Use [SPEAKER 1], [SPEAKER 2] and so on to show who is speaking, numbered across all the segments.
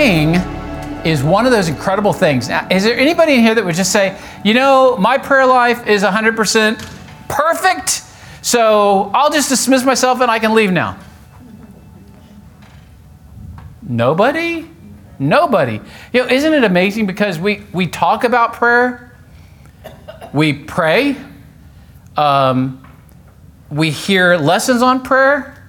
[SPEAKER 1] praying is one of those incredible things. Now, is there anybody in here that would just say, you know, my prayer life is 100% perfect, so I'll just dismiss myself and I can leave now? Nobody? Nobody. You know, isn't it amazing because we, we talk about prayer, we pray, um, we hear lessons on prayer,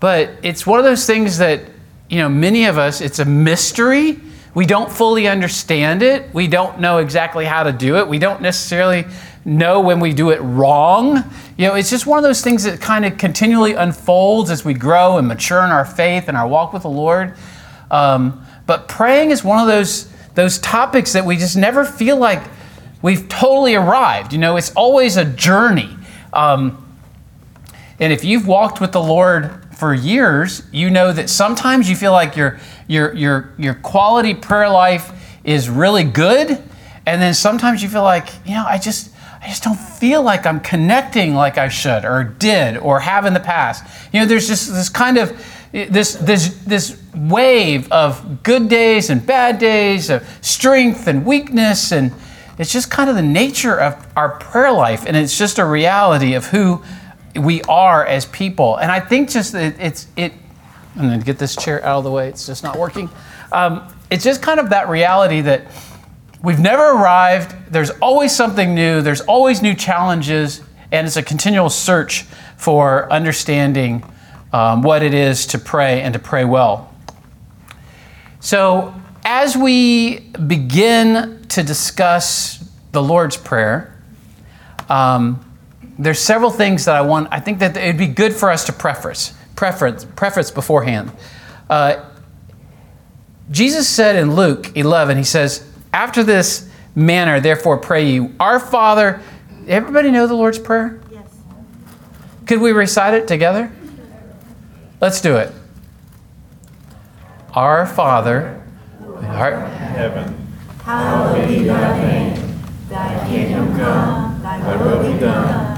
[SPEAKER 1] but it's one of those things that, you know, many of us, it's a mystery. We don't fully understand it. We don't know exactly how to do it. We don't necessarily know when we do it wrong. You know, it's just one of those things that kind of continually unfolds as we grow and mature in our faith and our walk with the Lord. Um, but praying is one of those those topics that we just never feel like we've totally arrived. You know, it's always a journey. Um, and if you've walked with the Lord for years, you know that sometimes you feel like your your your your quality prayer life is really good, and then sometimes you feel like, you know, I just I just don't feel like I'm connecting like I should or did or have in the past. You know, there's just this kind of this this this wave of good days and bad days, of strength and weakness, and it's just kind of the nature of our prayer life, and it's just a reality of who we are as people. And I think just it, it's it. I'm to get this chair out of the way. It's just not working. Um, it's just kind of that reality that we've never arrived. There's always something new. There's always new challenges, and it's a continual search for understanding um, what it is to pray and to pray well. So, as we begin to discuss the Lord's Prayer, um, there's several things that I want. I think that it'd be good for us to preface, preference, preface beforehand. Uh, Jesus said in Luke 11, he says, "After this manner, therefore, pray you, Our Father." Everybody know the Lord's Prayer? Yes. Could we recite it together? Let's do it. Our Father,
[SPEAKER 2] art in heaven, hallowed be thy name. Thy kingdom come, thy will be done,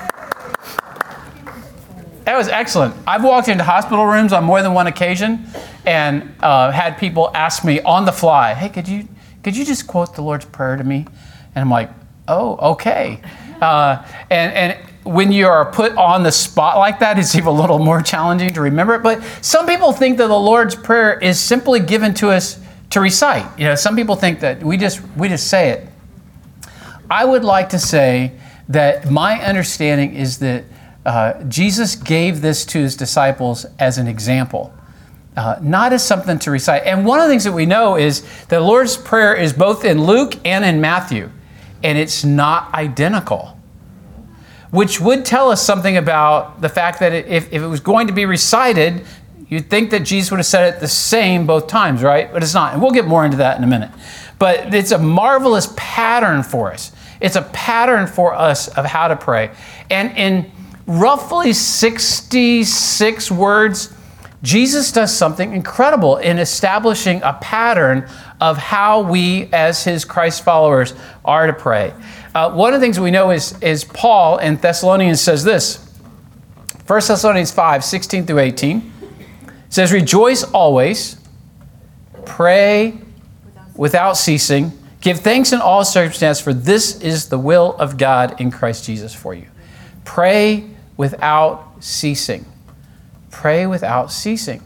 [SPEAKER 1] That was excellent. I've walked into hospital rooms on more than one occasion and uh, had people ask me on the fly, "Hey, could you could you just quote the Lord's Prayer to me?" And I'm like, "Oh, okay." Uh, and and when you are put on the spot like that, it's even a little more challenging to remember it. But some people think that the Lord's Prayer is simply given to us to recite. You know, some people think that we just we just say it. I would like to say that my understanding is that uh, Jesus gave this to his disciples as an example. Uh, not as something to recite. And one of the things that we know is that the Lord's Prayer is both in Luke and in Matthew, and it's not identical, which would tell us something about the fact that if, if it was going to be recited, you'd think that Jesus would have said it the same both times, right? But it's not. And we'll get more into that in a minute. But it's a marvelous pattern for us. It's a pattern for us of how to pray. And in roughly 66 words, Jesus does something incredible in establishing a pattern of how we, as his Christ followers, are to pray. Uh, one of the things we know is, is Paul in Thessalonians says this 1 Thessalonians 5 16 through 18 says, Rejoice always, pray without ceasing Give thanks in all circumstances, for this is the will of God in Christ Jesus for you. Pray without ceasing. Pray without ceasing.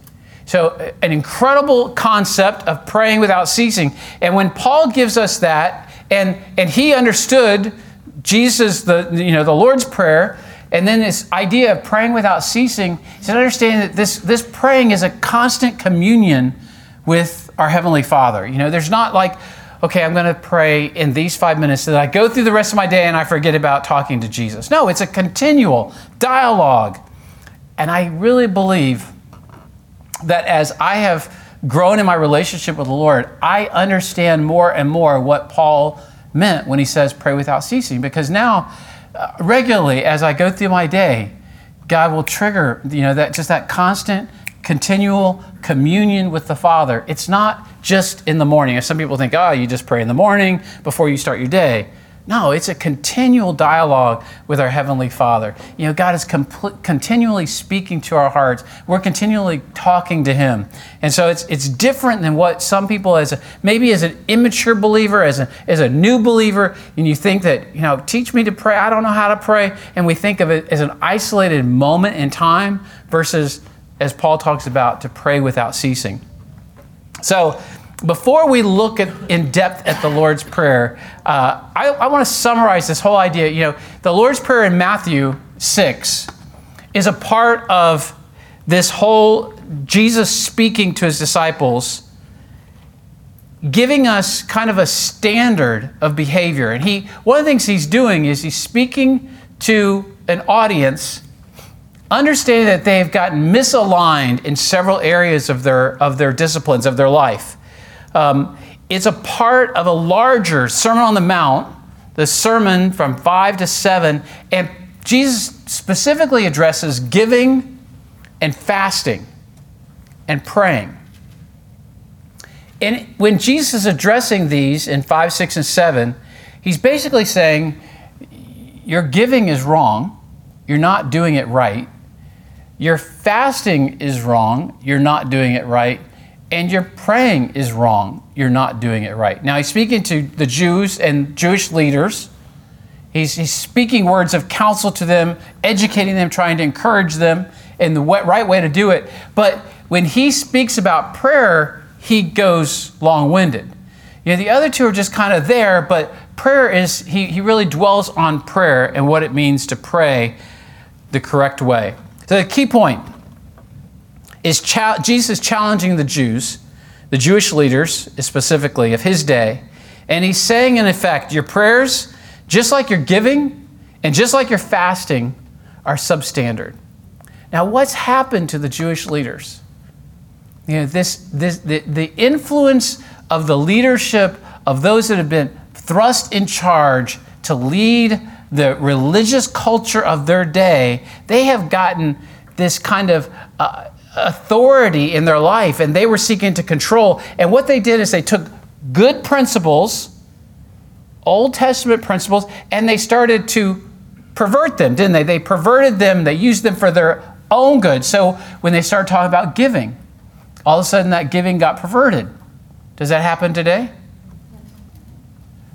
[SPEAKER 1] So, an incredible concept of praying without ceasing. And when Paul gives us that, and, and he understood Jesus, the, you know, the Lord's Prayer, and then this idea of praying without ceasing, is to understand that this, this praying is a constant communion with our Heavenly Father. You know, there's not like, okay, I'm going to pray in these five minutes so that I go through the rest of my day and I forget about talking to Jesus. No, it's a continual dialogue. And I really believe that as I have grown in my relationship with the Lord, I understand more and more what Paul meant when he says pray without ceasing. Because now uh, regularly as I go through my day, God will trigger, you know, that just that constant, continual communion with the Father. It's not just in the morning. Some people think, oh, you just pray in the morning before you start your day. No, it's a continual dialogue with our Heavenly Father. You know, God is continually speaking to our hearts. We're continually talking to Him. And so it's, it's different than what some people, as a, maybe as an immature believer, as a, as a new believer, and you think that, you know, teach me to pray. I don't know how to pray. And we think of it as an isolated moment in time versus, as Paul talks about, to pray without ceasing. So, before we look at, in depth at the Lord's Prayer, uh, I, I want to summarize this whole idea. You know, the Lord's Prayer in Matthew 6 is a part of this whole Jesus speaking to his disciples, giving us kind of a standard of behavior. And he, one of the things he's doing is he's speaking to an audience, understanding that they've gotten misaligned in several areas of their, of their disciplines, of their life. Um, it's a part of a larger Sermon on the Mount, the sermon from 5 to 7, and Jesus specifically addresses giving and fasting and praying. And when Jesus is addressing these in 5, 6, and 7, he's basically saying, Your giving is wrong. You're not doing it right. Your fasting is wrong. You're not doing it right and your praying is wrong. You're not doing it right. Now, he's speaking to the Jews and Jewish leaders. He's, he's speaking words of counsel to them, educating them, trying to encourage them in the right way to do it. But when he speaks about prayer, he goes long winded. You know, the other two are just kind of there, but prayer is, he, he really dwells on prayer and what it means to pray the correct way. So, the key point is cha- Jesus challenging the Jews, the Jewish leaders specifically of his day, and he's saying, in effect, your prayers, just like your giving and just like your fasting, are substandard. Now, what's happened to the Jewish leaders? You know, this, this, the, the influence of the leadership of those that have been thrust in charge to lead the religious culture of their day, they have gotten this kind of uh, authority in their life and they were seeking to control. And what they did is they took good principles, Old Testament principles, and they started to pervert them, didn't they? They perverted them, they used them for their own good. So when they started talking about giving, all of a sudden that giving got perverted. Does that happen today?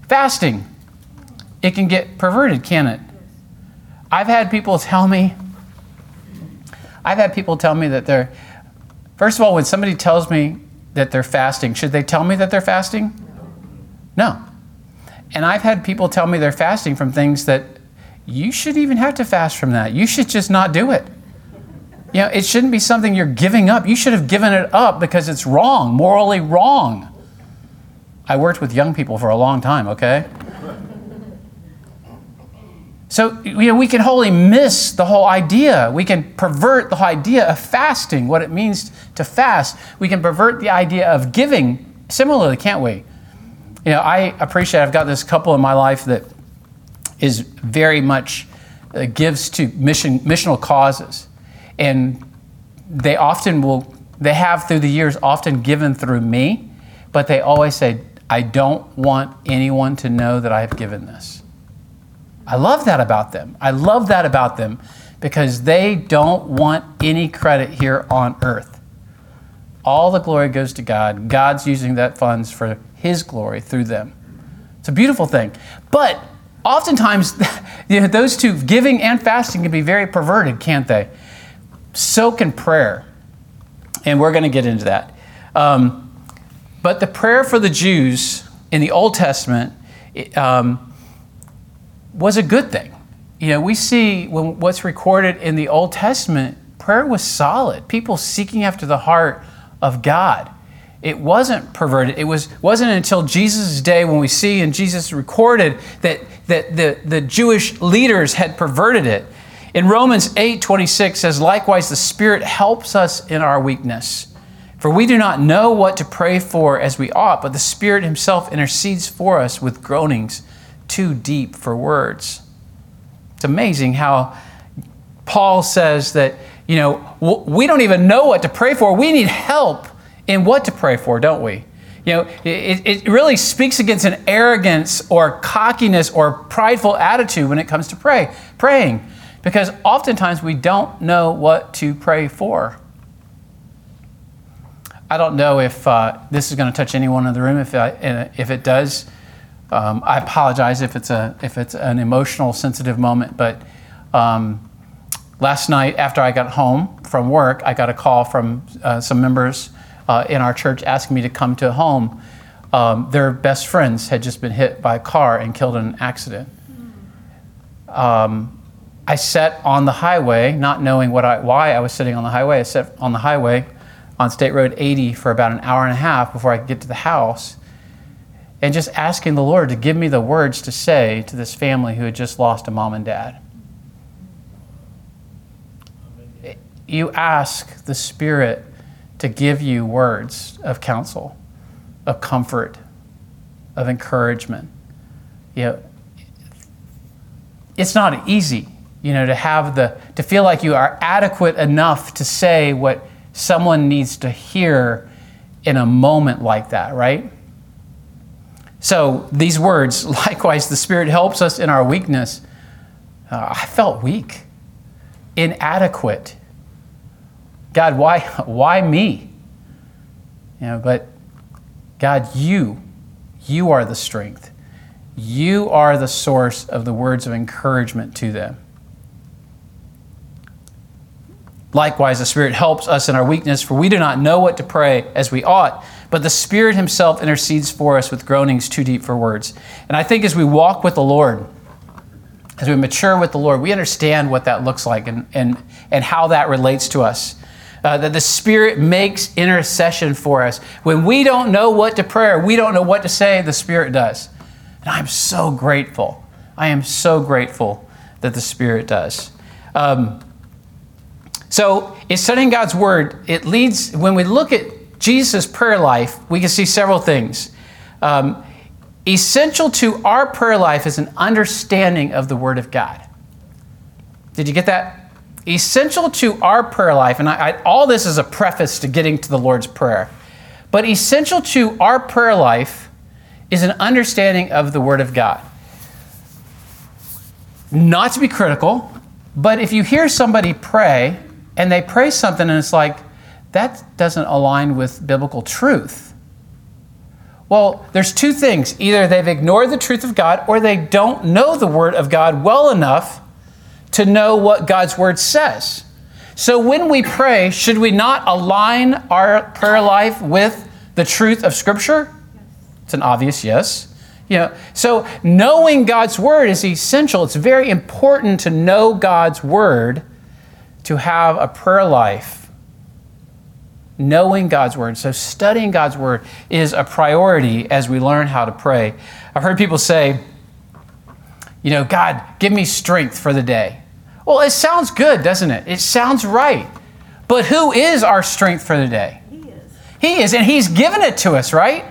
[SPEAKER 1] Fasting, it can get perverted, can it? I've had people tell me, I've had people tell me that they're, first of all, when somebody tells me that they're fasting, should they tell me that they're fasting? No. And I've had people tell me they're fasting from things that you shouldn't even have to fast from that. You should just not do it. You know, it shouldn't be something you're giving up. You should have given it up because it's wrong, morally wrong. I worked with young people for a long time, okay? So, you know, we can wholly miss the whole idea. We can pervert the whole idea of fasting, what it means to fast. We can pervert the idea of giving similarly, can't we? You know, I appreciate I've got this couple in my life that is very much uh, gives to mission missional causes. And they often will they have through the years often given through me, but they always say, I don't want anyone to know that I have given this. I love that about them. I love that about them because they don't want any credit here on earth. All the glory goes to God. God's using that funds for His glory through them. It's a beautiful thing. But oftentimes, you know, those two, giving and fasting, can be very perverted, can't they? So can prayer. And we're going to get into that. Um, but the prayer for the Jews in the Old Testament, um, was a good thing. You know, we see when what's recorded in the Old Testament, prayer was solid. People seeking after the heart of God. It wasn't perverted. It was wasn't until Jesus' day when we see and Jesus recorded that that the, the Jewish leaders had perverted it. In Romans 8 26 says, likewise, the Spirit helps us in our weakness. For we do not know what to pray for as we ought, but the Spirit Himself intercedes for us with groanings too deep for words. It's amazing how Paul says that, you know, we don't even know what to pray for. We need help in what to pray for, don't we? You know, it, it really speaks against an arrogance or cockiness or prideful attitude when it comes to pray, praying, because oftentimes we don't know what to pray for. I don't know if uh, this is going to touch anyone in the room. If, I, if it does, um, I apologize if it's, a, if it's an emotional, sensitive moment. But um, last night, after I got home from work, I got a call from uh, some members uh, in our church asking me to come to a home. Um, their best friends had just been hit by a car and killed in an accident. Um, I sat on the highway, not knowing what I, why I was sitting on the highway. I sat on the highway on State Road 80 for about an hour and a half before I could get to the house, and just asking the Lord to give me the words to say to this family who had just lost a mom and dad. You ask the Spirit to give you words of counsel, of comfort, of encouragement. You know, it's not easy, you know, to have the to feel like you are adequate enough to say what someone needs to hear in a moment like that, right? So these words, likewise, the Spirit helps us in our weakness. Uh, I felt weak, inadequate God, why, why me? You know, but God, you, you are the strength. You are the source of the words of encouragement to them. Likewise, the Spirit helps us in our weakness, for we do not know what to pray as we ought, but the Spirit Himself intercedes for us with groanings too deep for words. And I think as we walk with the Lord, as we mature with the Lord, we understand what that looks like and, and, and how that relates to us uh, that the Spirit makes intercession for us. When we don't know what to pray, we don't know what to say, the Spirit does. And I'm so grateful. I am so grateful that the Spirit does. Um, so, in studying God's Word, it leads, when we look at Jesus' prayer life, we can see several things. Um, essential to our prayer life is an understanding of the Word of God. Did you get that? essential to our prayer life, and I, I, all this is a preface to getting to the Lord's Prayer, but essential to our prayer life is an understanding of the Word of God. Not to be critical, but if you hear somebody pray and they pray something and it's like, that doesn't align with biblical truth. Well, there's two things. Either they've ignored the truth of God or they don't know the Word of God well enough to know what God's word says. So when we pray, should we not align our prayer life with the truth of Scripture? It's an obvious yes. You know, so knowing God's word is essential. It's very important to know God's word to have a prayer life. Knowing God's word. So studying God's word is a priority as we learn how to pray. I've heard people say, you know, God, give me strength for the day. Well, it sounds good, doesn't it? It sounds right. But who is our strength for the day? He is. He is, and He's given it to us, right?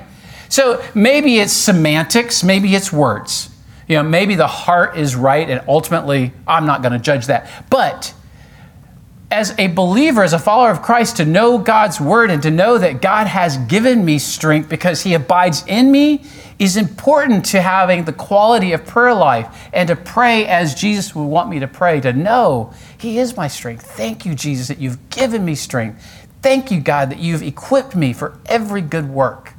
[SPEAKER 1] So maybe it's semantics, maybe it's words. You know, maybe the heart is right, and ultimately, I'm not going to judge that. But as a believer, as a follower of Christ, to know God's word and to know that God has given me strength because He abides in me is important to having the quality of prayer life and to pray as Jesus would want me to pray, to know He is my strength. Thank you, Jesus, that you've given me strength. Thank you, God, that you've equipped me for every good work.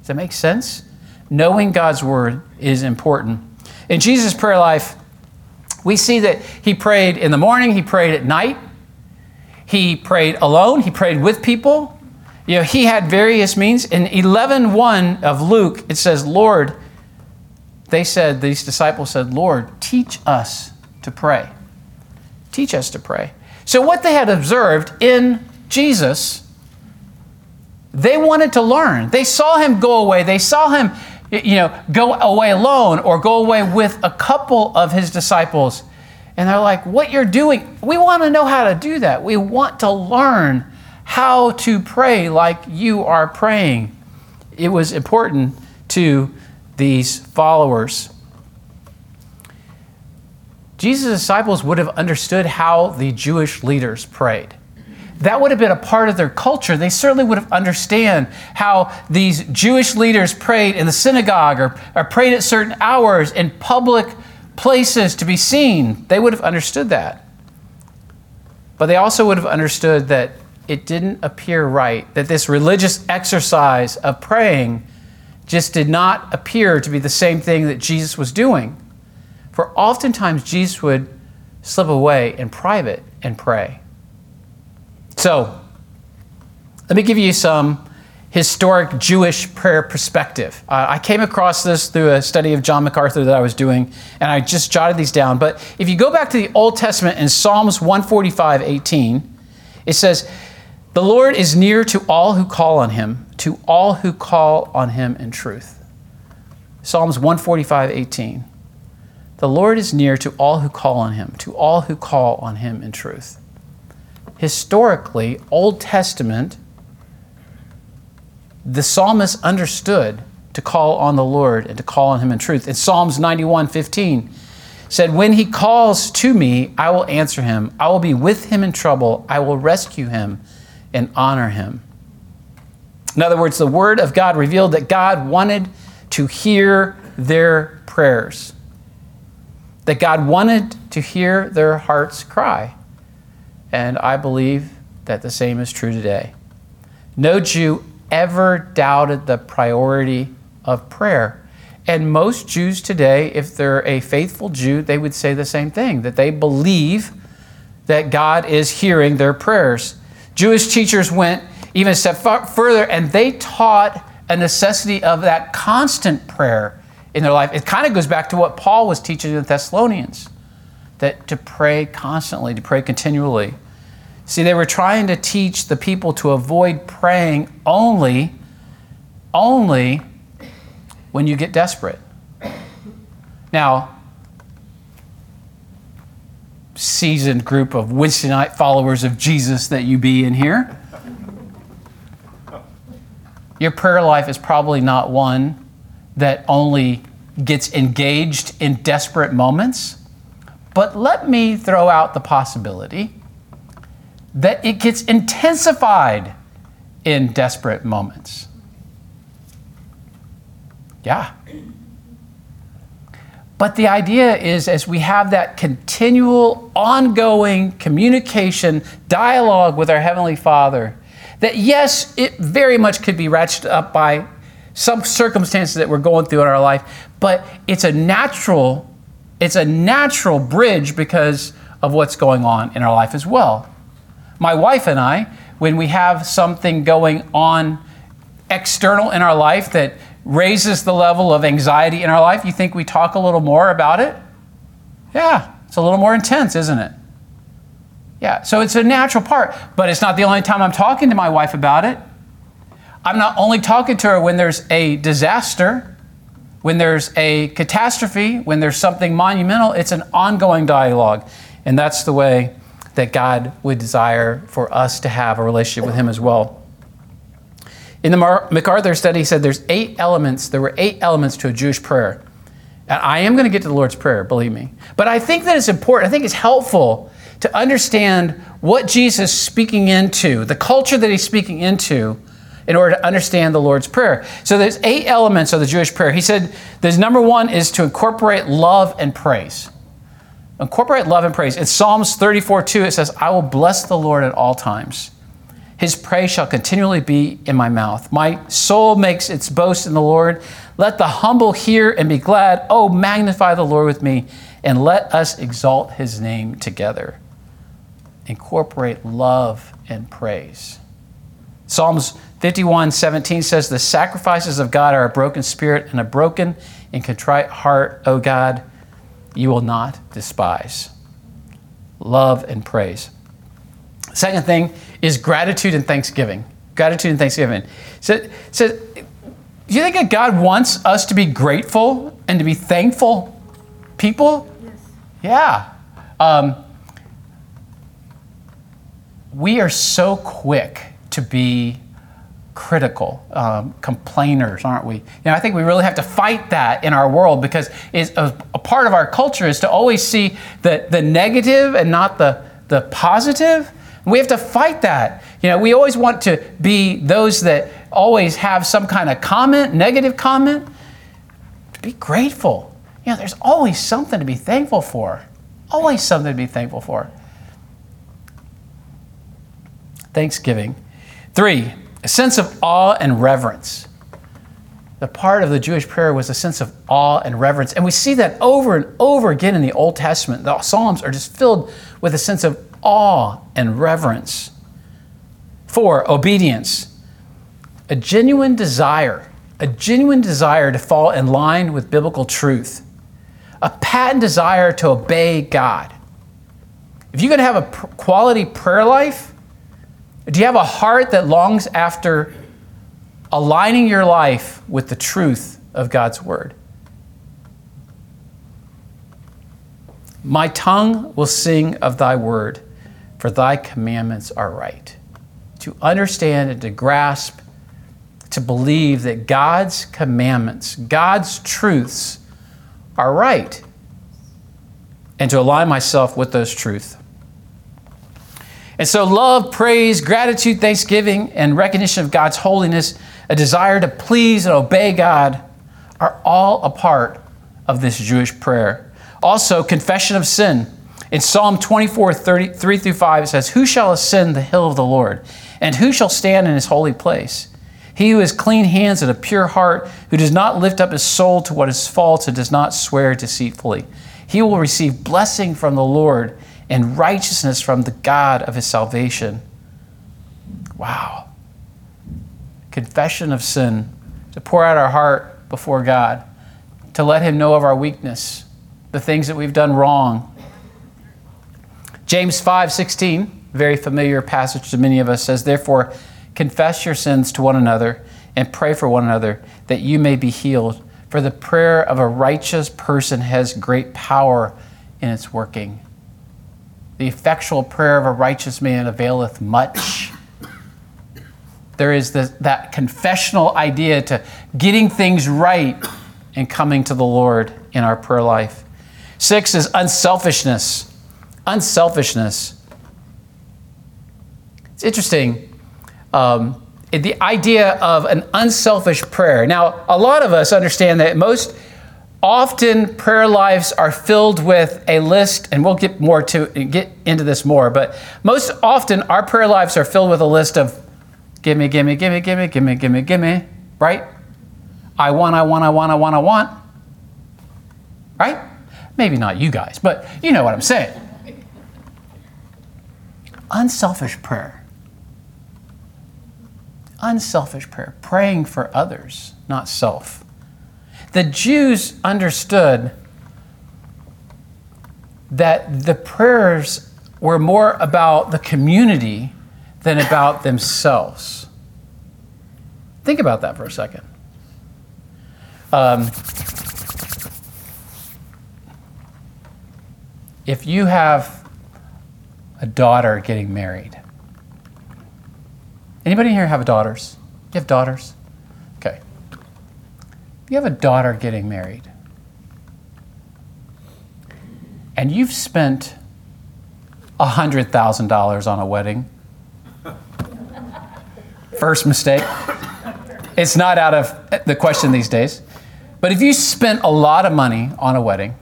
[SPEAKER 1] Does that make sense? Knowing God's word is important. In Jesus' prayer life, we see that he prayed in the morning, he prayed at night, he prayed alone, he prayed with people, you know, he had various means. In 11.1 of Luke, it says, Lord, they said, these disciples said, Lord, teach us to pray. Teach us to pray. So, what they had observed in Jesus, they wanted to learn. They saw him go away. They saw him, you know, go away alone or go away with a couple of his disciples. And they're like, what you're doing, we want to know how to do that. We want to learn how to pray like you are praying. It was important to these followers. Jesus' disciples would have understood how the Jewish leaders prayed. That would have been a part of their culture. They certainly would have understand how these Jewish leaders prayed in the synagogue or, or prayed at certain hours in public places to be seen. They would have understood that. But they also would have understood that it didn't appear right, that this religious exercise of praying just did not appear to be the same thing that Jesus was doing. For oftentimes, Jesus would slip away in private and pray. So, let me give you some historic Jewish prayer perspective. Uh, I came across this through a study of John MacArthur that I was doing, and I just jotted these down. But if you go back to the Old Testament in Psalms 145 18, it says, The Lord is near to all who call on him, to all who call on him in truth. Psalms 145 18. The Lord is near to all who call on him, to all who call on him in truth. Historically, Old Testament, the psalmist understood to call on the Lord and to call on him in truth. In Psalms 91 15, said, When he calls to me, I will answer him. I will be with him in trouble. I will rescue him and honor him. In other words, the word of God revealed that God wanted to hear their prayers that God wanted to hear their hearts cry. And I believe that the same is true today. No Jew ever doubted the priority of prayer. And most Jews today, if they're a faithful Jew, they would say the same thing that they believe that God is hearing their prayers. Jewish teachers went even a step further and they taught a necessity of that constant prayer in their life. It kind of goes back to what Paul was teaching the Thessalonians that to pray constantly, to pray continually. See, they were trying to teach the people to avoid praying only, only when you get desperate. Now, seasoned group of Winstonite followers of Jesus that you be in here, your prayer life is probably not one that only gets engaged in desperate moments, but let me throw out the possibility that it gets intensified in desperate moments. Yeah. But the idea is as we have that continual, ongoing communication, dialogue with our Heavenly Father, that yes, it very much could be ratcheted up by some circumstances that we're going through in our life, but it's a natural, it's a natural bridge because of what's going on in our life as well. My wife and I, when we have something going on external in our life that raises the level of anxiety in our life, you think we talk a little more about it? Yeah, it's a little more intense, isn't it? Yeah, so it's a natural part, but it's not the only time I'm talking to my wife about it. I'm not only talking to her when there's a disaster, when there's a catastrophe, when there's something monumental, it's an ongoing dialogue. And that's the way that God would desire for us to have a relationship with Him as well. In the MacArthur study, he said there's eight elements, there were eight elements to a Jewish prayer. And I am going to get to the Lord's Prayer, believe me. But I think that it's important, I think it's helpful to understand what Jesus is speaking into, the culture that he's speaking into, in order to understand the Lord's Prayer. So there's eight elements of the Jewish prayer. He said there's number one is to incorporate love and praise. Incorporate love and praise. In Psalms 34 2, it says, I will bless the Lord at all times. His praise shall continually be in my mouth. My soul makes its boast in the Lord. Let the humble hear and be glad. Oh, magnify the Lord with me, and let us exalt his name together. Incorporate love and praise. Psalms 51 17 says, The sacrifices of God are a broken spirit and a broken and contrite heart, O God, you will not despise. Love and praise. Second thing is gratitude and thanksgiving. Gratitude and thanksgiving. So, so do you think that God wants us to be grateful and to be thankful people? Yes. Yeah. Um, we are so quick to be critical, um, complainers, aren't we? You know, I think we really have to fight that in our world because it's a, a part of our culture is to always see the, the negative and not the, the positive. We have to fight that. You know, we always want to be those that always have some kind of comment, negative comment. Be grateful. You know, there's always something to be thankful for. Always something to be thankful for. Thanksgiving. Three, a sense of awe and reverence. The part of the Jewish prayer was a sense of awe and reverence. And we see that over and over again in the Old Testament. The Psalms are just filled with a sense of awe and reverence. Four, obedience. A genuine desire, a genuine desire to fall in line with biblical truth, a patent desire to obey God. If you're going to have a quality prayer life, do you have a heart that longs after aligning your life with the truth of God's Word? My tongue will sing of thy word, for thy commandments are right. To understand and to grasp, to believe that God's commandments, God's truths are right, and to align myself with those truths. And so, love, praise, gratitude, thanksgiving, and recognition of God's holiness, a desire to please and obey God, are all a part of this Jewish prayer. Also, confession of sin. In Psalm 24, 33 through 5, it says, Who shall ascend the hill of the Lord? And who shall stand in his holy place? He who has clean hands and a pure heart, who does not lift up his soul to what is false and does not swear deceitfully. He will receive blessing from the Lord and righteousness from the God of his salvation. Wow. Confession of sin, to pour out our heart before God, to let him know of our weakness, the things that we've done wrong. James 5 16, very familiar passage to many of us, says, Therefore, confess your sins to one another and pray for one another that you may be healed. For the prayer of a righteous person has great power in its working. The effectual prayer of a righteous man availeth much. There is this, that confessional idea to getting things right and coming to the Lord in our prayer life. Six is unselfishness. Unselfishness. It's interesting. Um, the idea of an unselfish prayer. Now, a lot of us understand that most often prayer lives are filled with a list and we'll get more to get into this more but most often our prayer lives are filled with a list of gimme gimme gimme gimme gimme gimme gimme right? I want i want i want i want i want right? Maybe not you guys but you know what i'm saying. Unselfish prayer. Unselfish prayer. Praying for others not self the Jews understood that the prayers were more about the community than about themselves. Think about that for a second. Um, if you have a daughter getting married, anybody here have daughters? You have daughters? You have a daughter getting married, and you've spent $100,000 on a wedding, first mistake. It's not out of the question these days. But if you spent a lot of money on a wedding,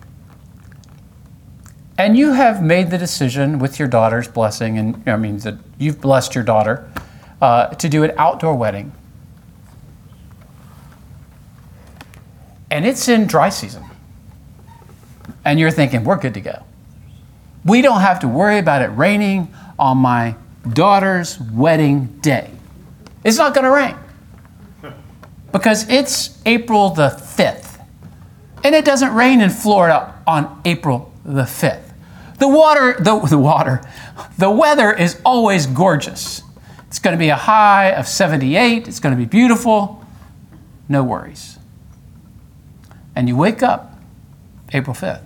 [SPEAKER 1] and you have made the decision with your daughter's blessing, and I mean that you've blessed your daughter uh, to do an outdoor wedding, and it's in dry season. And you're thinking, we're good to go. We don't have to worry about it raining on my daughter's wedding day. It's not going to rain because it's April the 5th. And it doesn't rain in Florida on April the 5th. The water, the, the water, the weather is always gorgeous. It's going to be a high of 78. It's going to be beautiful. No worries and you wake up April 5th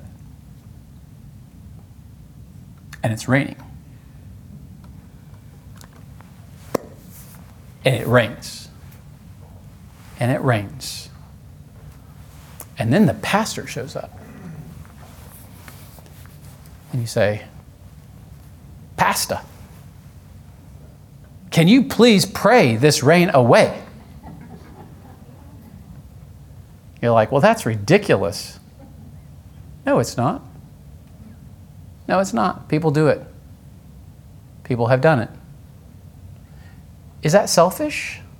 [SPEAKER 1] and it's raining. And it rains. and it rains. And then the pastor shows up. And you say, Pastor, can you please pray this rain away? You're like, well, that's ridiculous. No, it's not. No, it's not. People do it. People have done it. Is that selfish?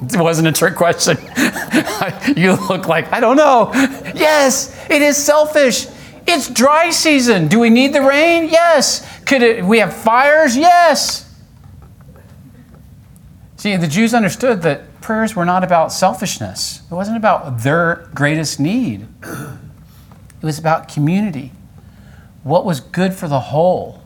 [SPEAKER 1] It wasn't a trick question. you look like, I don't know. Yes, it is selfish. It's dry season. Do we need the rain? Yes. Could it, we have fires? Yes. See, the Jews understood that prayers were not about selfishness. It wasn't about their greatest need. It was about community. What was good for the whole.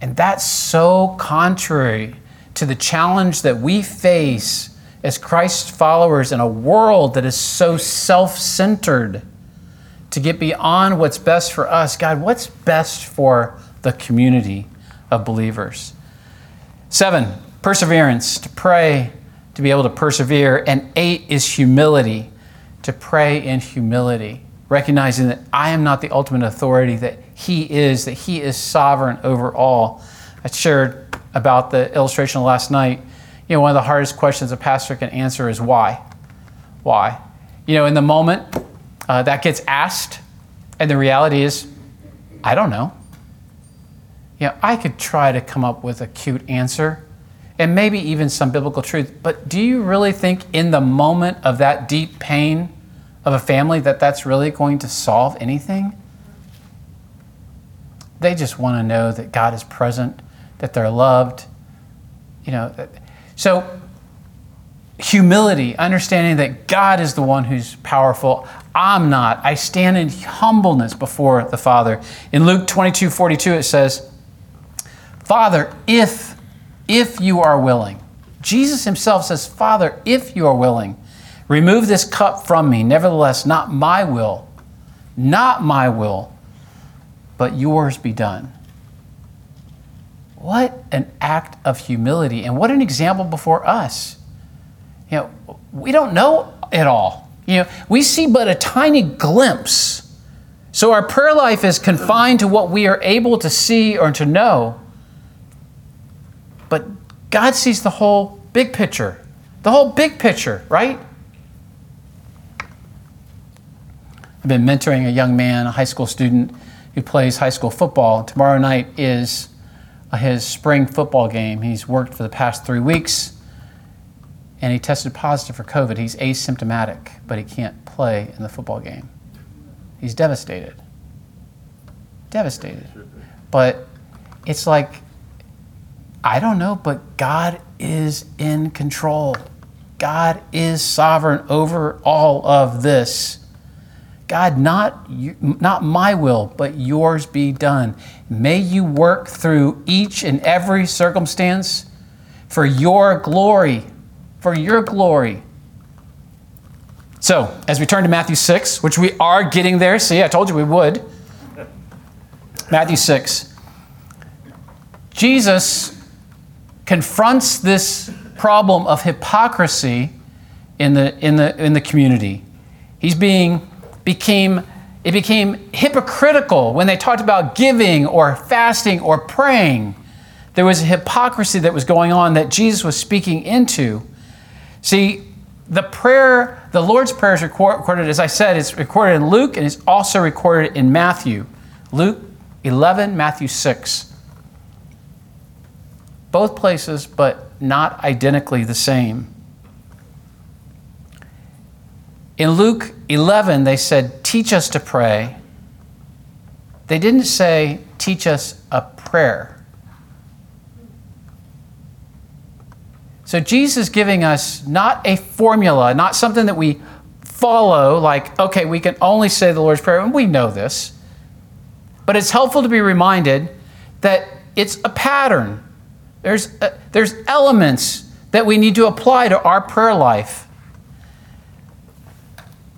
[SPEAKER 1] And that's so contrary to the challenge that we face as Christ followers in a world that is so self centered to get beyond what's best for us. God, what's best for the community of believers? Seven, perseverance, to pray, to be able to persevere. And eight is humility, to pray in humility, recognizing that I am not the ultimate authority, that He is, that He is sovereign over all. I shared about the illustration last night. You know, one of the hardest questions a pastor can answer is why? Why? You know, in the moment uh, that gets asked, and the reality is, I don't know. You know, I could try to come up with a cute answer and maybe even some biblical truth, but do you really think in the moment of that deep pain of a family that that's really going to solve anything? They just want to know that God is present, that they're loved. You know, so humility, understanding that God is the one who's powerful. I'm not. I stand in humbleness before the Father. In Luke 22 42, it says, Father, if, if you are willing, Jesus himself says, Father, if you are willing, remove this cup from me. Nevertheless, not my will, not my will, but yours be done. What an act of humility, and what an example before us. You know, we don't know it all. You know, we see but a tiny glimpse. So our prayer life is confined to what we are able to see or to know. God sees the whole big picture, the whole big picture, right? I've been mentoring a young man, a high school student who plays high school football. Tomorrow night is uh, his spring football game. He's worked for the past three weeks and he tested positive for COVID. He's asymptomatic, but he can't play in the football game. He's devastated. Devastated. But it's like, I don't know, but God is in control. God is sovereign over all of this. God, not, not my will, but yours be done. May you work through each and every circumstance for your glory, for your glory. So, as we turn to Matthew 6, which we are getting there, see, I told you we would. Matthew 6. Jesus confronts this problem of hypocrisy in the, in the, in the community. He's being became it became hypocritical when they talked about giving or fasting or praying. There was a hypocrisy that was going on that Jesus was speaking into. See, the prayer, the Lord's Prayer is recorded, as I said, it's recorded in Luke and it's also recorded in Matthew. Luke 11, Matthew 6. Both places, but not identically the same. In Luke 11, they said, Teach us to pray. They didn't say, Teach us a prayer. So Jesus is giving us not a formula, not something that we follow, like, okay, we can only say the Lord's Prayer, and we know this. But it's helpful to be reminded that it's a pattern. There's, uh, there's elements that we need to apply to our prayer life.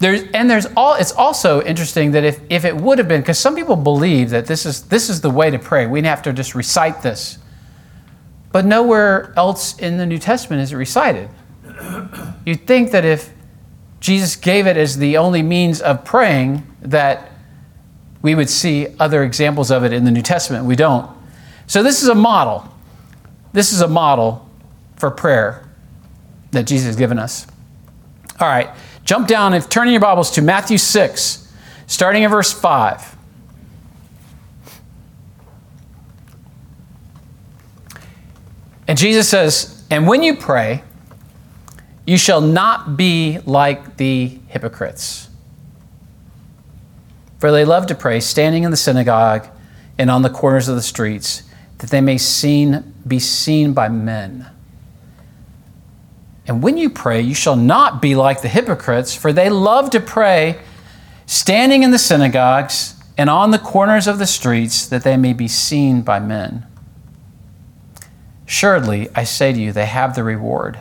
[SPEAKER 1] There's, and there's all, it's also interesting that if, if it would have been, because some people believe that this is, this is the way to pray, we'd have to just recite this. but nowhere else in the New Testament is it recited. You'd think that if Jesus gave it as the only means of praying, that we would see other examples of it in the New Testament. We don't. So, this is a model. This is a model for prayer that Jesus has given us. All right, jump down and turn your Bibles to Matthew 6, starting in verse 5. And Jesus says, And when you pray, you shall not be like the hypocrites. For they love to pray standing in the synagogue and on the corners of the streets, that they may seen, be seen by men. And when you pray, you shall not be like the hypocrites, for they love to pray standing in the synagogues and on the corners of the streets, that they may be seen by men. Surely, I say to you, they have the reward.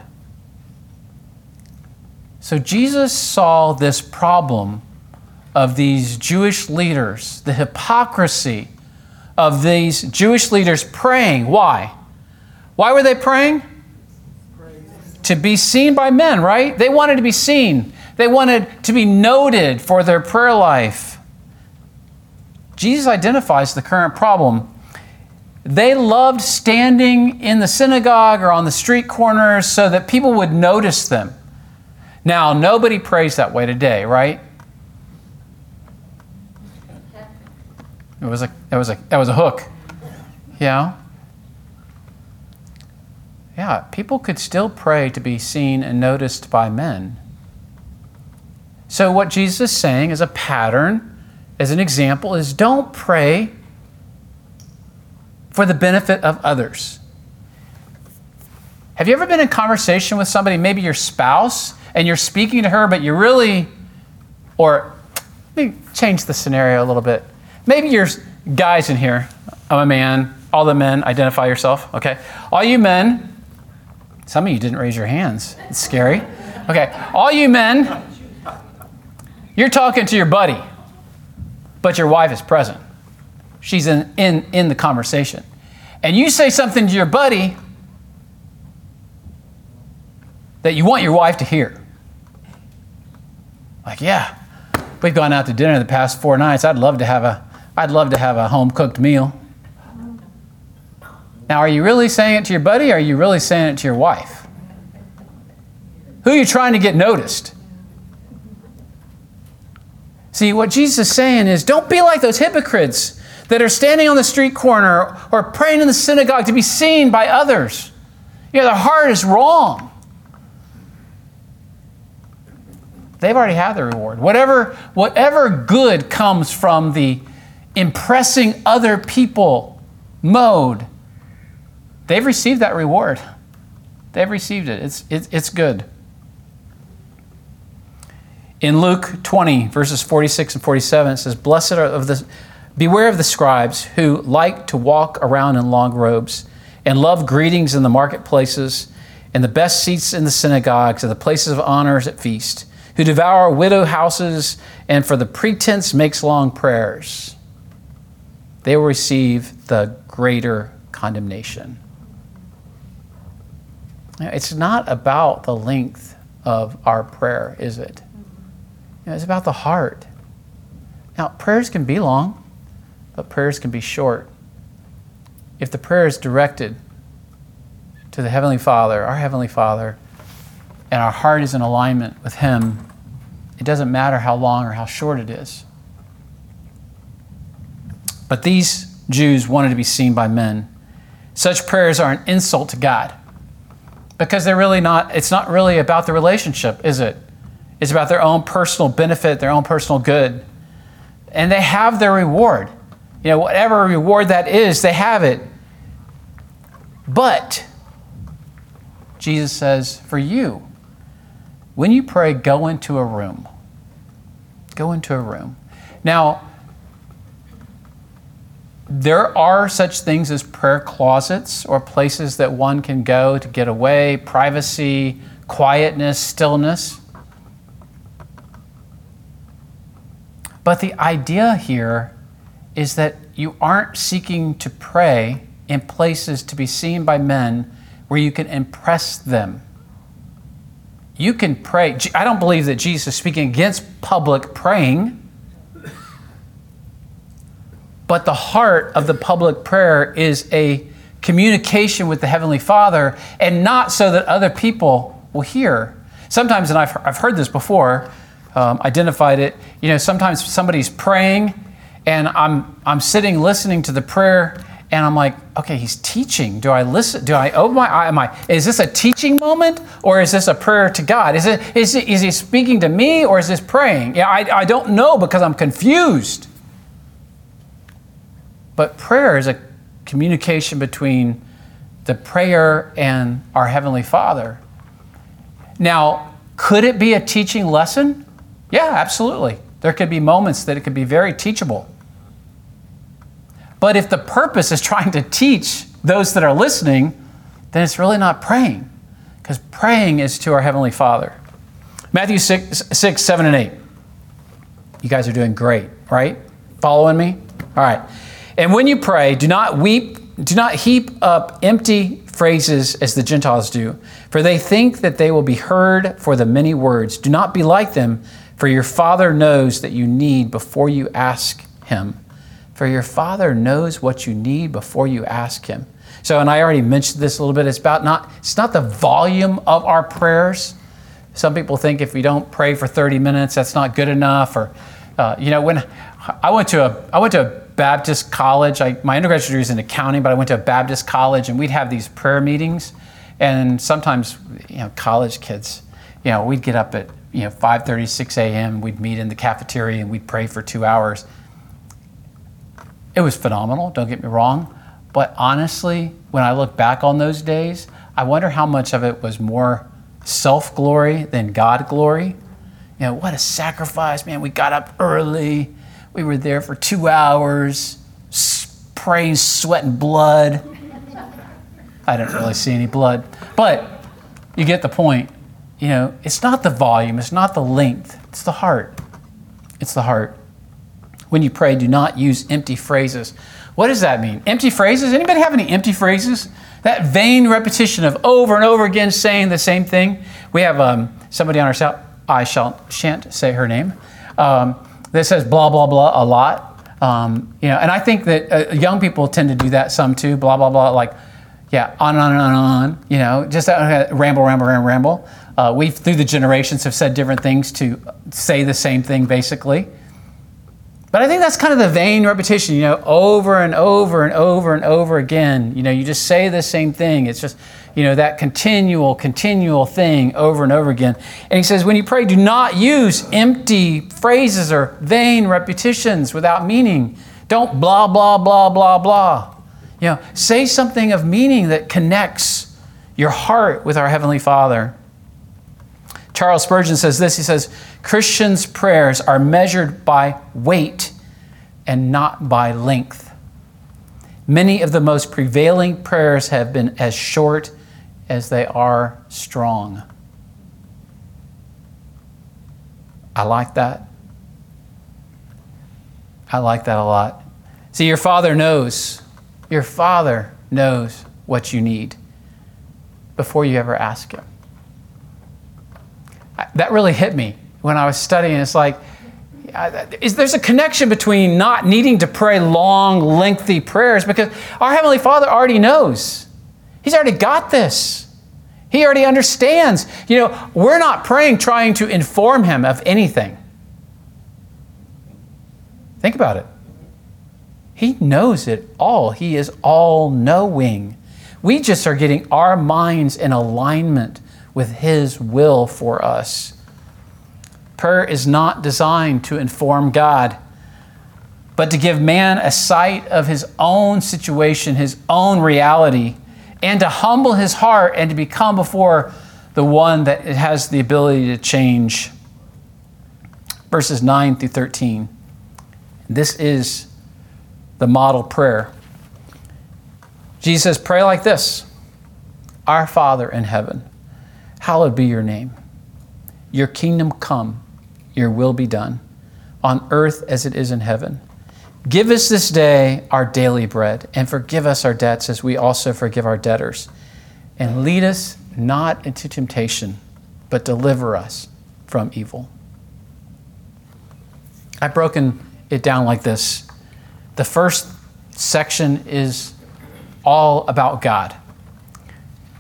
[SPEAKER 1] So Jesus saw this problem of these Jewish leaders, the hypocrisy of these Jewish leaders praying. Why? Why were they praying? To be seen by men, right? They wanted to be seen. They wanted to be noted for their prayer life. Jesus identifies the current problem. They loved standing in the synagogue or on the street corners so that people would notice them. Now, nobody prays that way today, right? It was a, it was a, it was a hook. Yeah. Yeah, people could still pray to be seen and noticed by men. So, what Jesus is saying as a pattern, as an example, is don't pray for the benefit of others. Have you ever been in conversation with somebody, maybe your spouse, and you're speaking to her, but you really, or let me change the scenario a little bit. Maybe you're guys in here. I'm a man. All the men, identify yourself, okay? All you men, some of you didn't raise your hands. It's scary. Okay, all you men, you're talking to your buddy, but your wife is present. She's in, in, in the conversation. And you say something to your buddy that you want your wife to hear. Like, yeah, we've gone out to dinner the past four nights. I'd love to have a, I'd love to have a home cooked meal. Now, are you really saying it to your buddy or are you really saying it to your wife? Who are you trying to get noticed? See, what Jesus is saying is don't be like those hypocrites that are standing on the street corner or praying in the synagogue to be seen by others. You know, their heart is wrong. They've already had the reward. Whatever, whatever good comes from the impressing other people mode, they've received that reward. They've received it. It's, it, it's good. In Luke 20, verses 46 and 47, it says, Blessed are of the beware of the scribes who like to walk around in long robes and love greetings in the marketplaces and the best seats in the synagogues and the places of honors at feast who devour widow houses and for the pretense makes long prayers, they will receive the greater condemnation. It's not about the length of our prayer, is it? It's about the heart. Now, prayers can be long, but prayers can be short. If the prayer is directed to the Heavenly Father, our Heavenly Father, and our heart is in alignment with Him, it doesn't matter how long or how short it is. But these Jews wanted to be seen by men. Such prayers are an insult to God because they're really not, it's not really about the relationship, is it? It's about their own personal benefit, their own personal good. And they have their reward. You know, whatever reward that is, they have it. But Jesus says, for you, when you pray, go into a room. Go into a room. Now, there are such things as prayer closets or places that one can go to get away, privacy, quietness, stillness. But the idea here is that you aren't seeking to pray in places to be seen by men where you can impress them. You can pray. I don't believe that Jesus is speaking against public praying. But the heart of the public prayer is a communication with the Heavenly Father and not so that other people will hear. Sometimes, and I've, I've heard this before, um, identified it, you know, sometimes somebody's praying and I'm, I'm sitting listening to the prayer and I'm like, okay, he's teaching. Do I listen? Do I open my eye? Am I, is this a teaching moment or is this a prayer to God? Is, it, is, it, is he speaking to me or is this praying? Yeah, I, I don't know because I'm confused. But prayer is a communication between the prayer and our Heavenly Father. Now, could it be a teaching lesson? Yeah, absolutely. There could be moments that it could be very teachable. But if the purpose is trying to teach those that are listening, then it's really not praying, because praying is to our Heavenly Father. Matthew 6, 6, 7, and 8. You guys are doing great, right? Following me? All right. And when you pray, do not weep, do not heap up empty phrases as the Gentiles do, for they think that they will be heard for the many words. Do not be like them, for your Father knows that you need before you ask Him. For your Father knows what you need before you ask Him. So, and I already mentioned this a little bit. It's about not, it's not the volume of our prayers. Some people think if we don't pray for 30 minutes, that's not good enough. Or, uh, you know, when I went to a, I went to a Baptist college. I, my undergraduate degree is in accounting, but I went to a Baptist college, and we'd have these prayer meetings. And sometimes, you know, college kids, you know, we'd get up at you know 5:30, 6 a.m. We'd meet in the cafeteria and we'd pray for two hours. It was phenomenal. Don't get me wrong, but honestly, when I look back on those days, I wonder how much of it was more self glory than God glory. You know, what a sacrifice, man. We got up early we were there for two hours, praying, sweat, and blood. I didn't really see any blood, but you get the point. You know, it's not the volume, it's not the length, it's the heart. It's the heart. When you pray, do not use empty phrases. What does that mean? Empty phrases? Anybody have any empty phrases? That vain repetition of over and over again saying the same thing. We have um, somebody on our side. I shall shan't say her name. Um, that says blah blah blah a lot. Um, you know, and I think that uh, young people tend to do that some too. Blah blah blah, like yeah, on and on and on, on. You know, just uh, ramble, ramble, ramble, ramble. Uh, we through the generations have said different things to say the same thing, basically. But I think that's kind of the vain repetition, you know, over and over and over and over again. You know, you just say the same thing. It's just, you know, that continual, continual thing over and over again. And he says, when you pray, do not use empty phrases or vain repetitions without meaning. Don't blah, blah, blah, blah, blah. You know, say something of meaning that connects your heart with our Heavenly Father. Charles Spurgeon says this he says, Christians' prayers are measured by weight and not by length. Many of the most prevailing prayers have been as short as they are strong. I like that. I like that a lot. See, your Father knows. Your Father knows what you need before you ever ask Him. That really hit me when I was studying. It's like, uh, is there's a connection between not needing to pray long, lengthy prayers because our Heavenly Father already knows. He's already got this. He already understands. You know, we're not praying trying to inform him of anything. Think about it. He knows it all. He is all knowing. We just are getting our minds in alignment with His will for us. Prayer is not designed to inform God, but to give man a sight of his own situation, his own reality and to humble his heart and to become before the one that has the ability to change. Verses 9 through 13. This is the model prayer. Jesus Pray like this Our Father in heaven, hallowed be your name. Your kingdom come, your will be done, on earth as it is in heaven. Give us this day our daily bread, and forgive us our debts as we also forgive our debtors. And lead us not into temptation, but deliver us from evil. I've broken it down like this. The first section is all about God.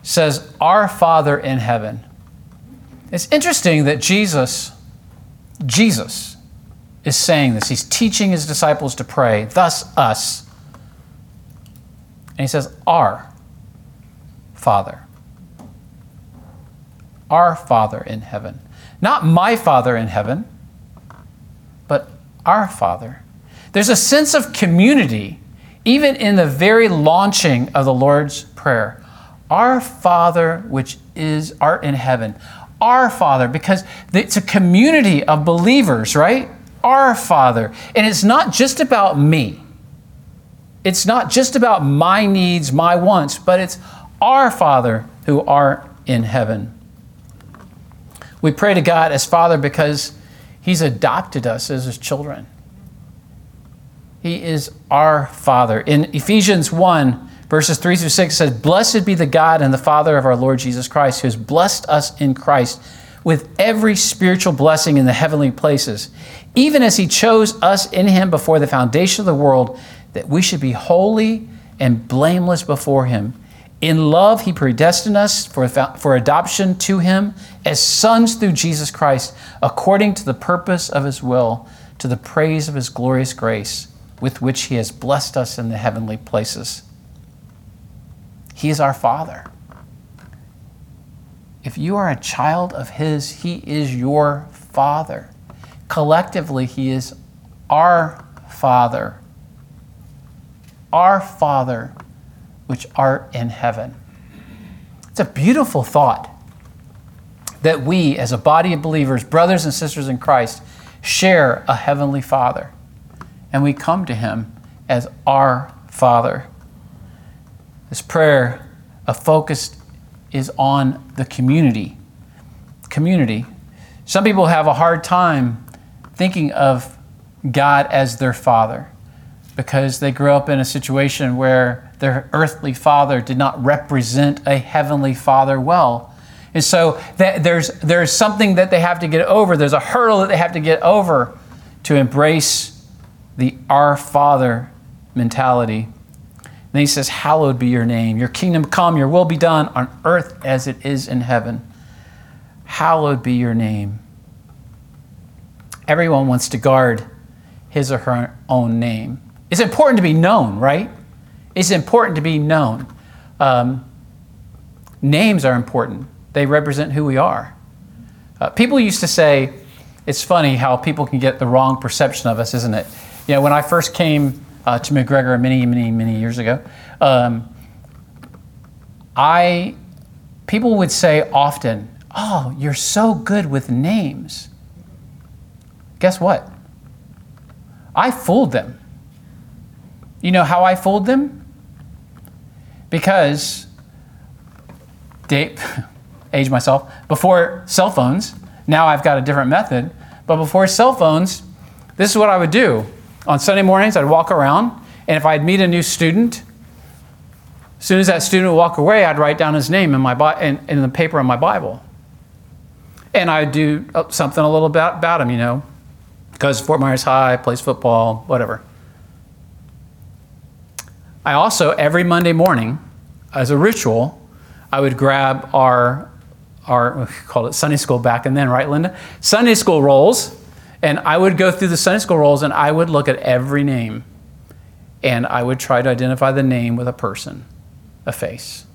[SPEAKER 1] Says, Our Father in heaven. It's interesting that Jesus, Jesus, is saying this. He's teaching his disciples to pray, thus us. And he says, Our Father. Our Father in heaven. Not my Father in heaven, but our Father. There's a sense of community even in the very launching of the Lord's Prayer. Our Father, which is art in heaven. Our Father, because it's a community of believers, right? Our Father. And it's not just about me. It's not just about my needs, my wants, but it's our Father who art in heaven. We pray to God as Father because He's adopted us as His children. He is our Father. In Ephesians 1, verses 3 through 6 says, Blessed be the God and the Father of our Lord Jesus Christ, who has blessed us in Christ with every spiritual blessing in the heavenly places, even as he chose us in him before the foundation of the world, that we should be holy and blameless before him. In love, he predestined us for, for adoption to him as sons through Jesus Christ, according to the purpose of his will, to the praise of his glorious grace with which He has blessed us in the heavenly places. He is our Father. If you are a child of His, He is your Father. Collectively, He is our Father. Our Father, which art in heaven. It's a beautiful thought that we, as a body of believers, brothers and sisters in Christ, share a heavenly Father and we come to Him as our Father. This prayer, a focus is on the community. Community. Some people have a hard time thinking of God as their Father because they grew up in a situation where their earthly father did not represent a heavenly father well. And so there's, there's something that they have to get over. There's a hurdle that they have to get over to embrace the Our Father mentality. Then he says, Hallowed be your name. Your kingdom come, your will be done on earth as it is in heaven. Hallowed be your name. Everyone wants to guard his or her own name. It's important to be known, right? It's important to be known. Um, names are important, they represent who we are. Uh, people used to say, it's funny how people can get the wrong perception of us, isn't it? You know, when I first came uh, to McGregor many, many, many years ago, um, I people would say often, "Oh, you're so good with names." Guess what? I fooled them. You know how I fooled them? Because, date, age myself, before cell phones, now I've got a different method, but before cell phones, this is what I would do on Sunday mornings, I'd walk around, and if I'd meet a new student, as soon as that student would walk away, I'd write down his name in, my, in, in the paper on my Bible. And I'd do uh, something a little about, about him, you know, because Fort Myers High, plays football, whatever. I also, every Monday morning, as a ritual, I would grab our, our we called it Sunday school back and then, right, Linda? Sunday school rolls and I would go through the Sunday school rolls and I would look at every name and I would try to identify the name with a person, a face.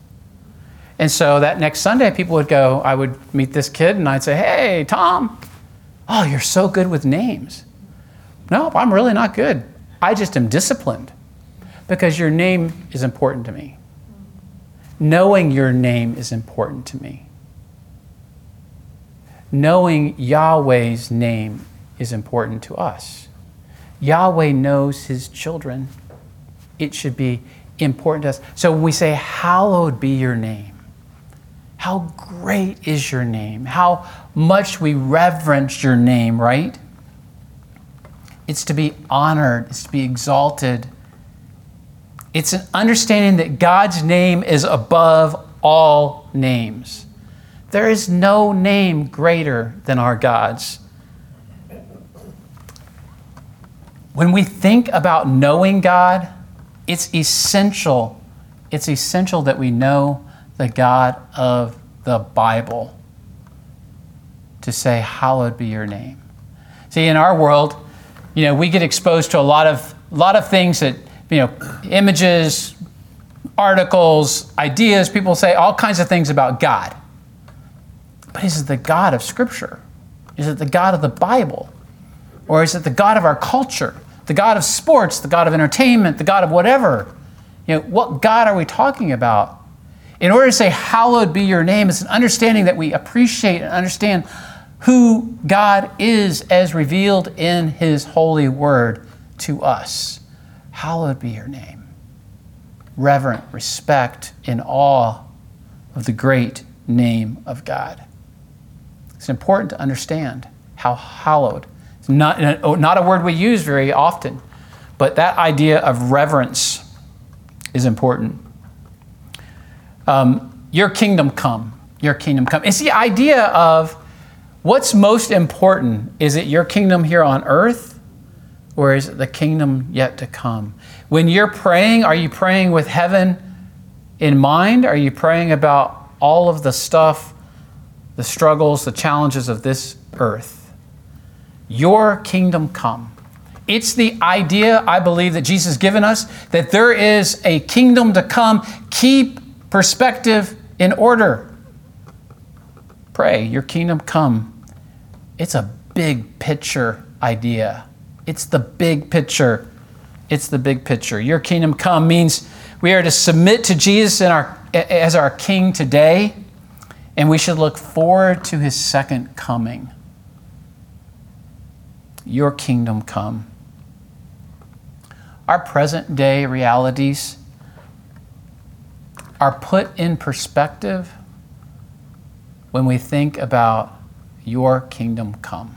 [SPEAKER 1] And so that next Sunday, people would go, I would meet this kid and I'd say, Hey, Tom, oh, you're so good with names. No, I'm really not good. I just am disciplined because your name is important to me. Knowing your name is important to me. Knowing Yahweh's name is important to us. Yahweh knows his children. It should be important to us. So when we say, Hallowed be your name, how great is your name? How much we reverence your name, right? it's to be honored, it's to be exalted. It's an understanding that God's name is above all names. There is no name greater than our God's. When we think about knowing God, it's essential. It's essential that we know the God of the Bible to say, Hallowed be your name. See, in our world, you know, we get exposed to a lot of, a lot of things that, you know, images, articles, ideas, people say all kinds of things about God. But is it the God of Scripture? Is it the God of the Bible? Or is it the God of our culture? The God of sports, the God of entertainment, the God of whatever? You know, what God are we talking about? In order to say, Hallowed be your name, it's an understanding that we appreciate and understand who God is as revealed in His holy word to us. Hallowed be your name. Reverent respect in awe of the great name of God. It's important to understand how hallowed. Not, not a word we use very often, but that idea of reverence is important. Um, your kingdom come. Your kingdom come. It's the idea of What's most important? Is it your kingdom here on earth or is it the kingdom yet to come? When you're praying, are you praying with heaven in mind? Are you praying about all of the stuff, the struggles, the challenges of this earth? Your kingdom come. It's the idea, I believe, that Jesus has given us that there is a kingdom to come. Keep perspective in order pray, Your kingdom come. It's a big picture idea. It's the big picture. It's the big picture. Your kingdom come means we are to submit to Jesus our, as our King today, and we should look forward to his second coming. Your kingdom come. Our present day realities are put in perspective when we think about your kingdom come.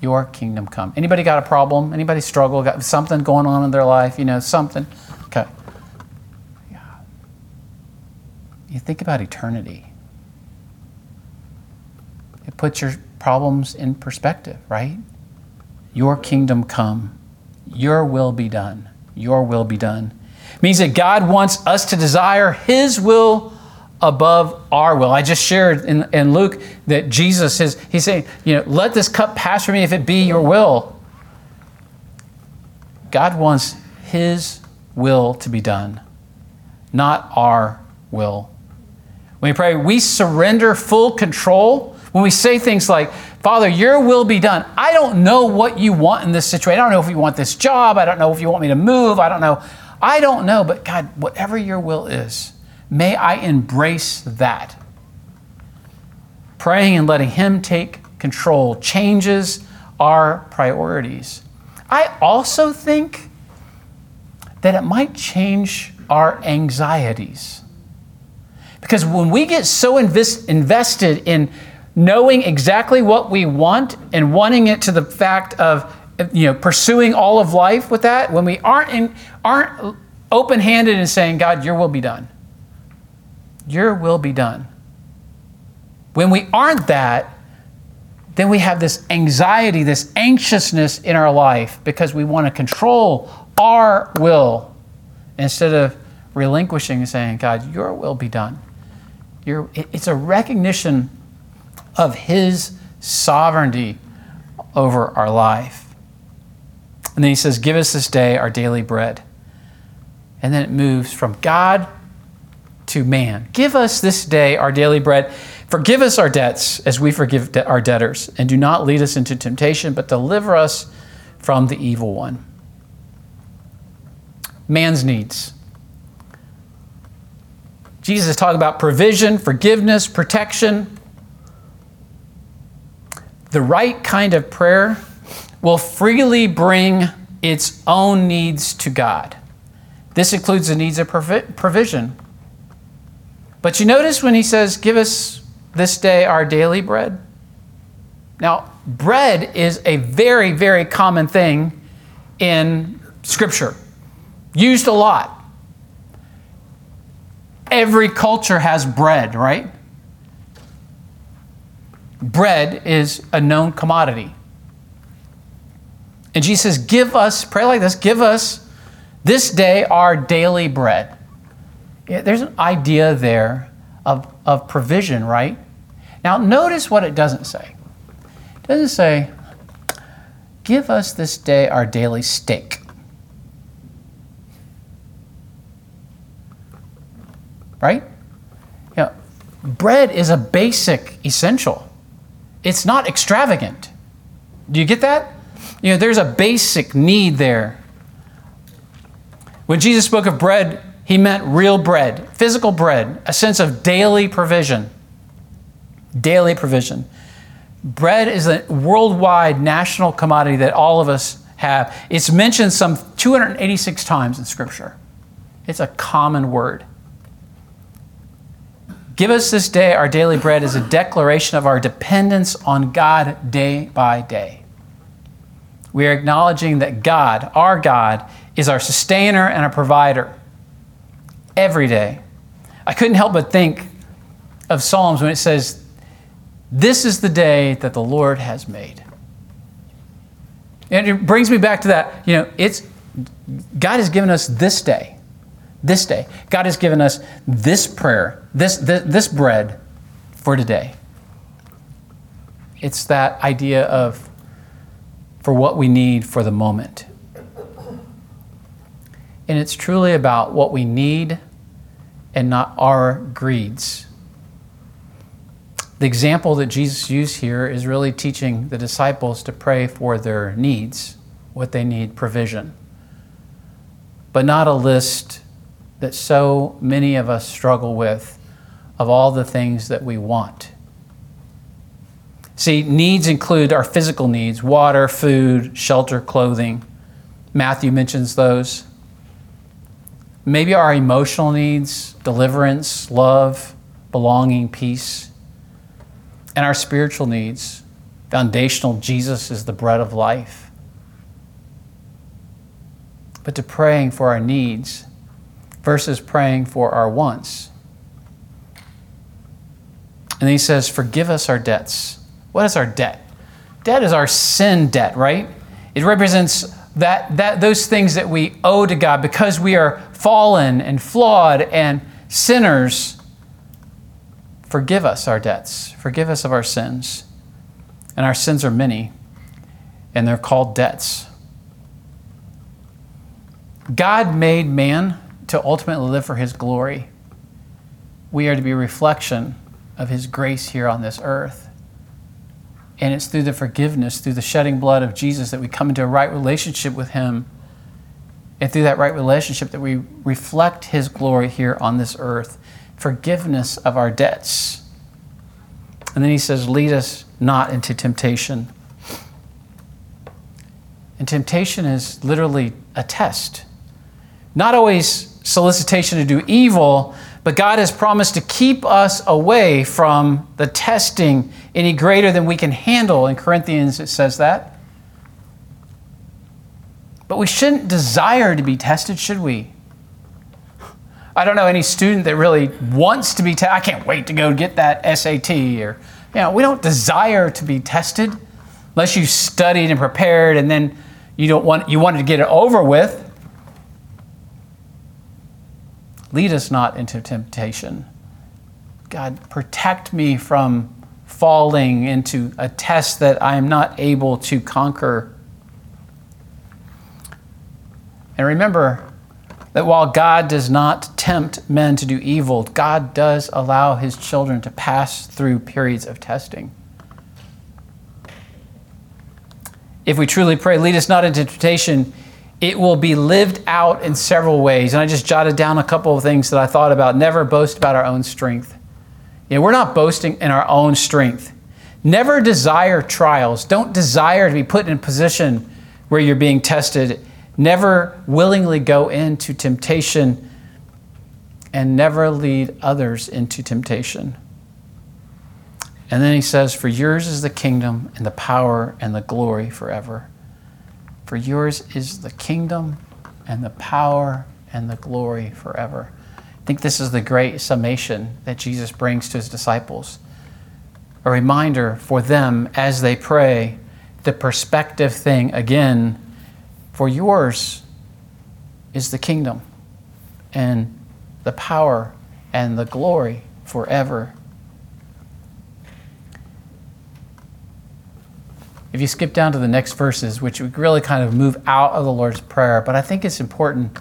[SPEAKER 1] Your kingdom come. Anybody got a problem? Anybody struggle? Got something going on in their life? You know, something. Okay. Yeah. You think about eternity. It puts your problems in perspective, right? Your kingdom come. Your will be done. Your will be done. It means that God wants us to desire His will above our will. I just shared in, in Luke that Jesus is, he's saying, you know, let this cup pass from me if it be your will. God wants his will to be done, not our will. When we pray, we surrender full control. When we say things like, Father, your will be done. I don't know what you want in this situation. I don't know if you want this job. I don't know if you want me to move. I don't know. I don't know, but God, whatever your will is, May I embrace that. Praying and letting Him take control changes our priorities. I also think that it might change our anxieties. Because when we get so invest, invested in knowing exactly what we want and wanting it to the fact of you know pursuing all of life with that, when we aren't in, aren't open-handed and saying, God, your will be done. Your will be done. When we aren't that, then we have this anxiety, this anxiousness in our life because we want to control our will instead of relinquishing and saying, God, your will be done. Your, it's a recognition of His sovereignty over our life. And then He says, Give us this day our daily bread. And then it moves from God to man. Give us this day our daily bread. Forgive us our debts as we forgive de- our debtors. And do not lead us into temptation, but deliver us from the evil one. Man's needs. Jesus is talking about provision, forgiveness, protection. The right kind of prayer will freely bring its own needs to God. This includes the needs of provision but you notice when he says, Give us this day our daily bread? Now, bread is a very, very common thing in Scripture, used a lot. Every culture has bread, right? Bread is a known commodity. And Jesus says, Give us, pray like this, give us this day our daily bread. Yeah, there's an idea there of, of provision, right? Now, notice what it doesn't say. It doesn't say, Give us this day our daily steak. Right? Know, bread is a basic essential. It's not extravagant. Do you get that? You know, there's a basic need there. When Jesus spoke of bread, he meant real bread, physical bread, a sense of daily provision. Daily provision. Bread is a worldwide national commodity that all of us have. It's mentioned some 286 times in Scripture. It's a common word. Give us this day our daily bread is a declaration of our dependence on God day by day. We are acknowledging that God, our God, is our sustainer and our provider every day. I couldn't help but think of Psalms when it says, This is the day that the Lord has made. And it brings me back to that, you know, it's God has given us this day. This day. God has given us this prayer, this, this, this bread for today. It's that idea of for what we need for the moment. And it's truly about what we need and not our greeds. The example that Jesus used here is really teaching the disciples to pray for their needs, what they need provision, but not a list that so many of us struggle with of all the things that we want. See, needs include our physical needs water, food, shelter, clothing. Matthew mentions those. Maybe our emotional needs, deliverance, love, belonging, peace. And our spiritual needs, foundational, Jesus is the bread of life. But to praying for our needs versus praying for our wants. And he says, Forgive us our debts. What is our debt? Debt is our sin debt, right? It represents that, that those things that we owe to God because we are fallen and flawed and sinners. Forgive us our debts. Forgive us of our sins. And our sins are many, and they're called debts. God made man to ultimately live for his glory. We are to be a reflection of his grace here on this earth. And it's through the forgiveness, through the shedding blood of Jesus, that we come into a right relationship with him. And through that right relationship, that we reflect his glory here on this earth. Forgiveness of our debts. And then he says, Lead us not into temptation. And temptation is literally a test. Not always solicitation to do evil, but God has promised to keep us away from the testing any greater than we can handle. In Corinthians, it says that. But we shouldn't desire to be tested, should we? I don't know any student that really wants to be tested. I can't wait to go get that SAT or, you know, we don't desire to be tested unless you studied and prepared and then you don't want you wanted to get it over with. Lead us not into temptation. God, protect me from falling into a test that I am not able to conquer. And remember that while God does not tempt men to do evil, God does allow his children to pass through periods of testing. If we truly pray, lead us not into temptation, it will be lived out in several ways. And I just jotted down a couple of things that I thought about. Never boast about our own strength. You know, we're not boasting in our own strength. Never desire trials. Don't desire to be put in a position where you're being tested. Never willingly go into temptation and never lead others into temptation. And then he says, For yours is the kingdom and the power and the glory forever. For yours is the kingdom and the power and the glory forever. I think this is the great summation that Jesus brings to his disciples. A reminder for them as they pray, the perspective thing again, for yours is the kingdom and the power and the glory forever. If you skip down to the next verses, which really kind of move out of the Lord's Prayer, but I think it's important.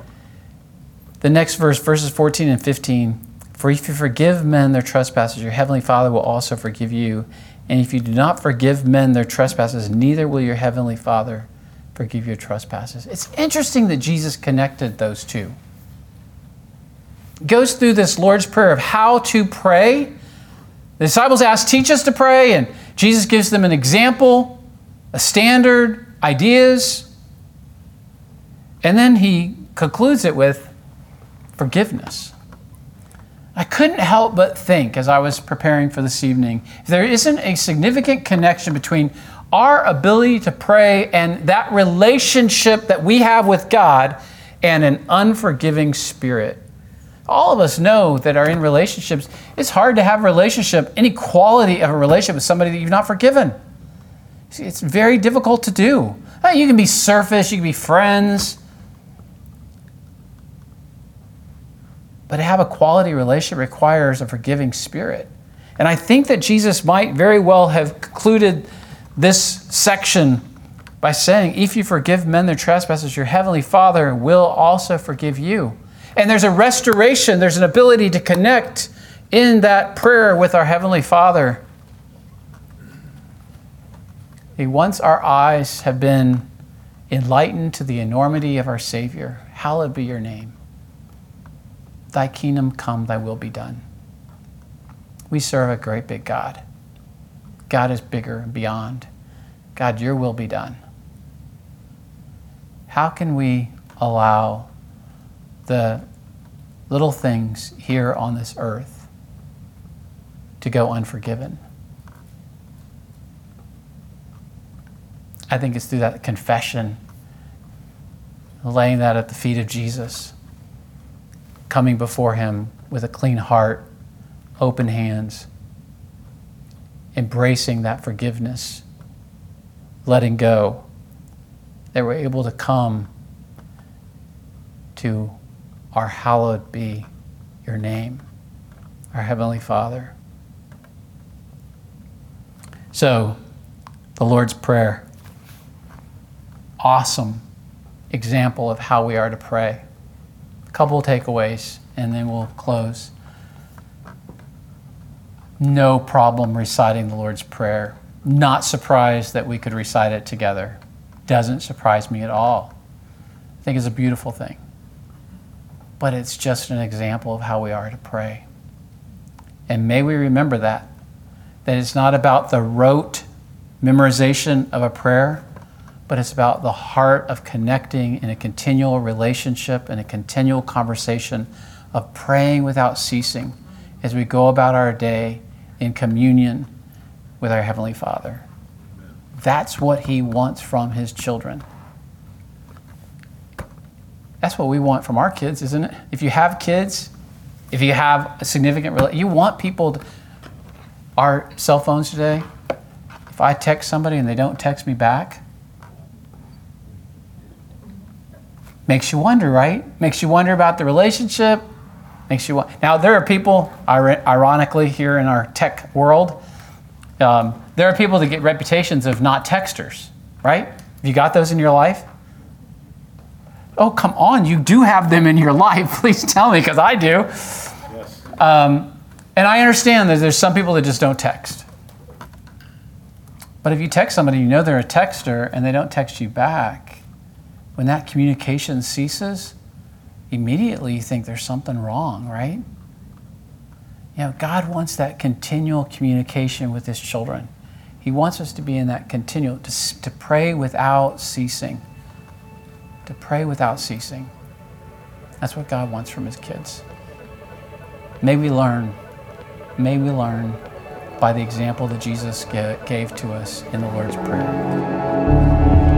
[SPEAKER 1] The next verse, verses 14 and 15 For if you forgive men their trespasses, your heavenly Father will also forgive you. And if you do not forgive men their trespasses, neither will your heavenly Father forgive your trespasses. It's interesting that Jesus connected those two. Goes through this Lord's Prayer of how to pray. The disciples ask, Teach us to pray, and Jesus gives them an example a standard, ideas, and then he concludes it with forgiveness. I couldn't help but think as I was preparing for this evening, if there isn't a significant connection between our ability to pray and that relationship that we have with God and an unforgiving spirit. All of us know that are in relationships, it's hard to have a relationship, any quality of a relationship with somebody that you've not forgiven. It's very difficult to do. Uh, you can be surface, you can be friends, but to have a quality relationship requires a forgiving spirit. And I think that Jesus might very well have concluded this section by saying, If you forgive men their trespasses, your heavenly Father will also forgive you. And there's a restoration, there's an ability to connect in that prayer with our heavenly Father once our eyes have been enlightened to the enormity of our Savior, hallowed be your name. Thy kingdom come, thy will be done. We serve a great big God. God is bigger and beyond. God, your will be done. How can we allow the little things here on this earth to go unforgiven? I think it's through that confession, laying that at the feet of Jesus, coming before Him with a clean heart, open hands, embracing that forgiveness, letting go, that we're able to come to our hallowed be your name, our Heavenly Father. So, the Lord's Prayer awesome example of how we are to pray. A couple of takeaways, and then we'll close. No problem reciting the Lord's Prayer. Not surprised that we could recite it together. Doesn't surprise me at all. I think it's a beautiful thing. But it's just an example of how we are to pray. And may we remember that. That it's not about the rote memorization of a prayer, but it's about the heart of connecting in a continual relationship and a continual conversation of praying without ceasing as we go about our day in communion with our Heavenly Father. That's what He wants from His children. That's what we want from our kids, isn't it? If you have kids, if you have a significant relationship, you want people to, our cell phones today. If I text somebody and they don't text me back, Makes you wonder, right? Makes you wonder about the relationship. Makes you wonder. now. There are people, ironically, here in our tech world. Um, there are people that get reputations of not texters, right? Have you got those in your life? Oh, come on! You do have them in your life. Please tell me, because I do. Yes. Um, and I understand that there's some people that just don't text. But if you text somebody, you know they're a texter, and they don't text you back, when that communication ceases, immediately you think there's something wrong, right? You know, God wants that continual communication with His children. He wants us to be in that continual, to, to pray without ceasing. To pray without ceasing. That's what God wants from His kids. May we learn, may we learn by the example that Jesus gave to us in the Lord's Prayer.